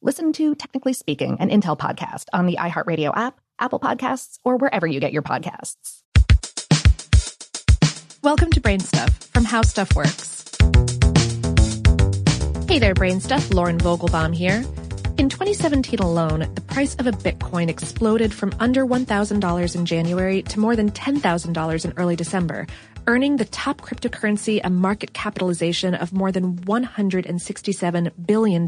Listen to Technically Speaking, an Intel podcast on the iHeartRadio app, Apple Podcasts, or wherever you get your podcasts. Welcome to Brain Stuff from How Stuff Works. Hey there, Brain Stuff. Lauren Vogelbaum here. In 2017 alone, the price of a Bitcoin exploded from under $1,000 in January to more than $10,000 in early December, earning the top cryptocurrency a market capitalization of more than $167 billion.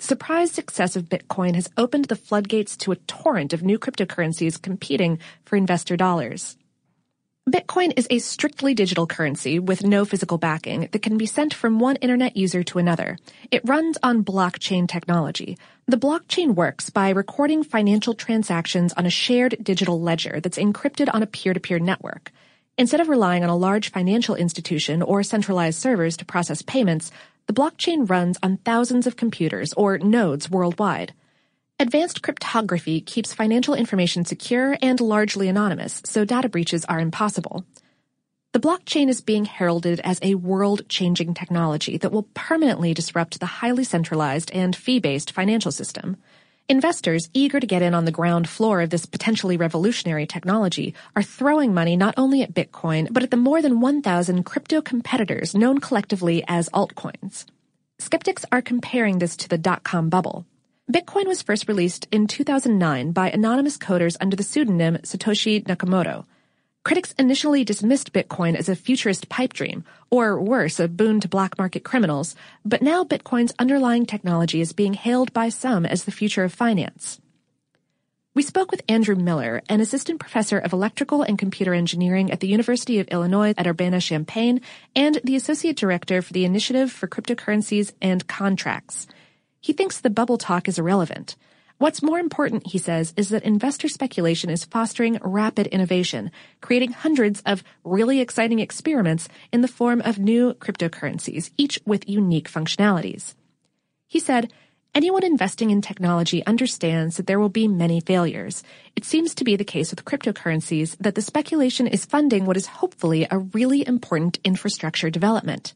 Surprise success of Bitcoin has opened the floodgates to a torrent of new cryptocurrencies competing for investor dollars. Bitcoin is a strictly digital currency with no physical backing that can be sent from one internet user to another. It runs on blockchain technology. The blockchain works by recording financial transactions on a shared digital ledger that's encrypted on a peer-to-peer network. Instead of relying on a large financial institution or centralized servers to process payments, the blockchain runs on thousands of computers or nodes worldwide. Advanced cryptography keeps financial information secure and largely anonymous, so data breaches are impossible. The blockchain is being heralded as a world-changing technology that will permanently disrupt the highly centralized and fee-based financial system. Investors eager to get in on the ground floor of this potentially revolutionary technology are throwing money not only at Bitcoin, but at the more than 1,000 crypto competitors known collectively as altcoins. Skeptics are comparing this to the dot-com bubble. Bitcoin was first released in 2009 by anonymous coders under the pseudonym Satoshi Nakamoto. Critics initially dismissed Bitcoin as a futurist pipe dream, or worse, a boon to black market criminals, but now Bitcoin's underlying technology is being hailed by some as the future of finance. We spoke with Andrew Miller, an assistant professor of electrical and computer engineering at the University of Illinois at Urbana-Champaign and the associate director for the Initiative for Cryptocurrencies and Contracts. He thinks the bubble talk is irrelevant. What's more important, he says, is that investor speculation is fostering rapid innovation, creating hundreds of really exciting experiments in the form of new cryptocurrencies, each with unique functionalities. He said, Anyone investing in technology understands that there will be many failures. It seems to be the case with cryptocurrencies that the speculation is funding what is hopefully a really important infrastructure development.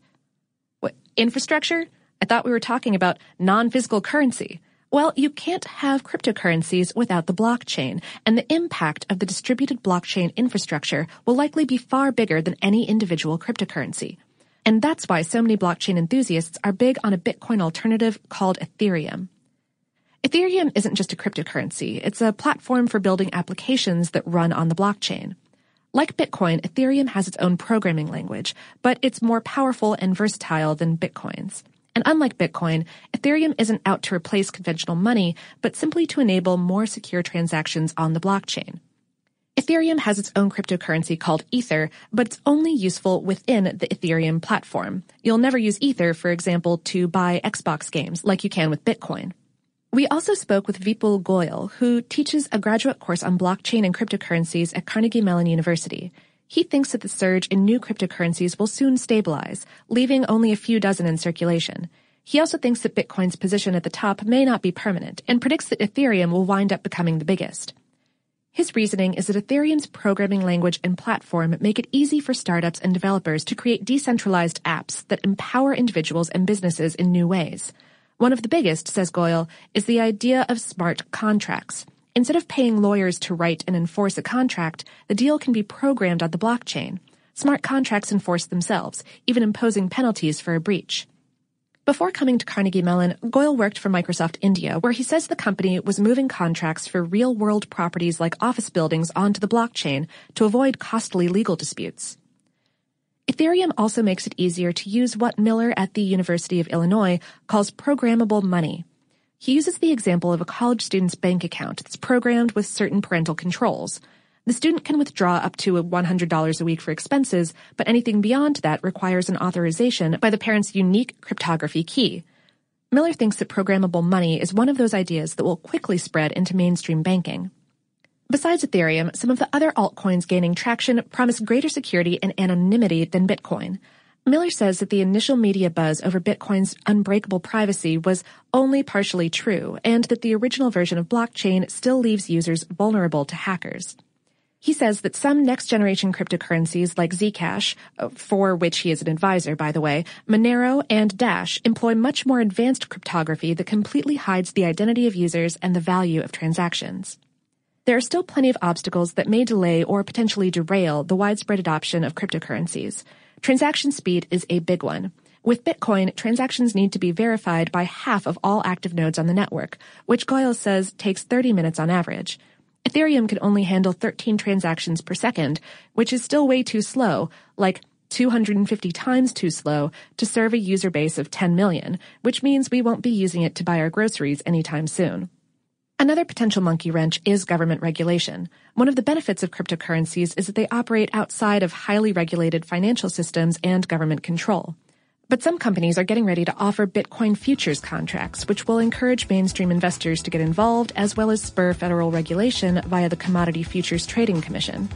What, infrastructure? I thought we were talking about non-physical currency. Well, you can't have cryptocurrencies without the blockchain, and the impact of the distributed blockchain infrastructure will likely be far bigger than any individual cryptocurrency. And that's why so many blockchain enthusiasts are big on a Bitcoin alternative called Ethereum. Ethereum isn't just a cryptocurrency, it's a platform for building applications that run on the blockchain. Like Bitcoin, Ethereum has its own programming language, but it's more powerful and versatile than Bitcoin's. And unlike Bitcoin, Ethereum isn't out to replace conventional money, but simply to enable more secure transactions on the blockchain. Ethereum has its own cryptocurrency called Ether, but it's only useful within the Ethereum platform. You'll never use Ether, for example, to buy Xbox games like you can with Bitcoin. We also spoke with Vipul Goyal, who teaches a graduate course on blockchain and cryptocurrencies at Carnegie Mellon University. He thinks that the surge in new cryptocurrencies will soon stabilize, leaving only a few dozen in circulation. He also thinks that Bitcoin's position at the top may not be permanent and predicts that Ethereum will wind up becoming the biggest. His reasoning is that Ethereum's programming language and platform make it easy for startups and developers to create decentralized apps that empower individuals and businesses in new ways. One of the biggest, says Goyal, is the idea of smart contracts. Instead of paying lawyers to write and enforce a contract, the deal can be programmed on the blockchain. Smart contracts enforce themselves, even imposing penalties for a breach. Before coming to Carnegie Mellon, Goyal worked for Microsoft India, where he says the company was moving contracts for real-world properties like office buildings onto the blockchain to avoid costly legal disputes. Ethereum also makes it easier to use what Miller at the University of Illinois calls programmable money. He uses the example of a college student's bank account that's programmed with certain parental controls. The student can withdraw up to $100 a week for expenses, but anything beyond that requires an authorization by the parent's unique cryptography key. Miller thinks that programmable money is one of those ideas that will quickly spread into mainstream banking. Besides Ethereum, some of the other altcoins gaining traction promise greater security and anonymity than Bitcoin. Miller says that the initial media buzz over Bitcoin's unbreakable privacy was only partially true, and that the original version of blockchain still leaves users vulnerable to hackers. He says that some next generation cryptocurrencies like Zcash, uh, for which he is an advisor, by the way, Monero and Dash employ much more advanced cryptography that completely hides the identity of users and the value of transactions. There are still plenty of obstacles that may delay or potentially derail the widespread adoption of cryptocurrencies. Transaction speed is a big one. With Bitcoin, transactions need to be verified by half of all active nodes on the network, which Goyal says takes 30 minutes on average. Ethereum can only handle 13 transactions per second, which is still way too slow, like 250 times too slow to serve a user base of 10 million, which means we won't be using it to buy our groceries anytime soon. Another potential monkey wrench is government regulation. One of the benefits of cryptocurrencies is that they operate outside of highly regulated financial systems and government control. But some companies are getting ready to offer Bitcoin futures contracts, which will encourage mainstream investors to get involved as well as spur federal regulation via the Commodity Futures Trading Commission.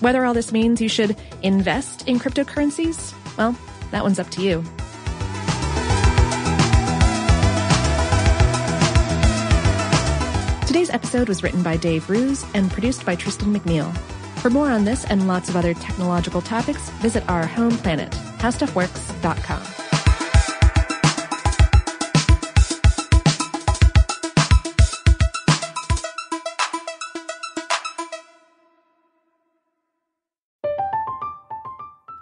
Whether all this means you should invest in cryptocurrencies, well, that one's up to you. Today's episode was written by Dave Roos and produced by Tristan McNeil. For more on this and lots of other technological topics, visit our home planet, howstuffworks.com.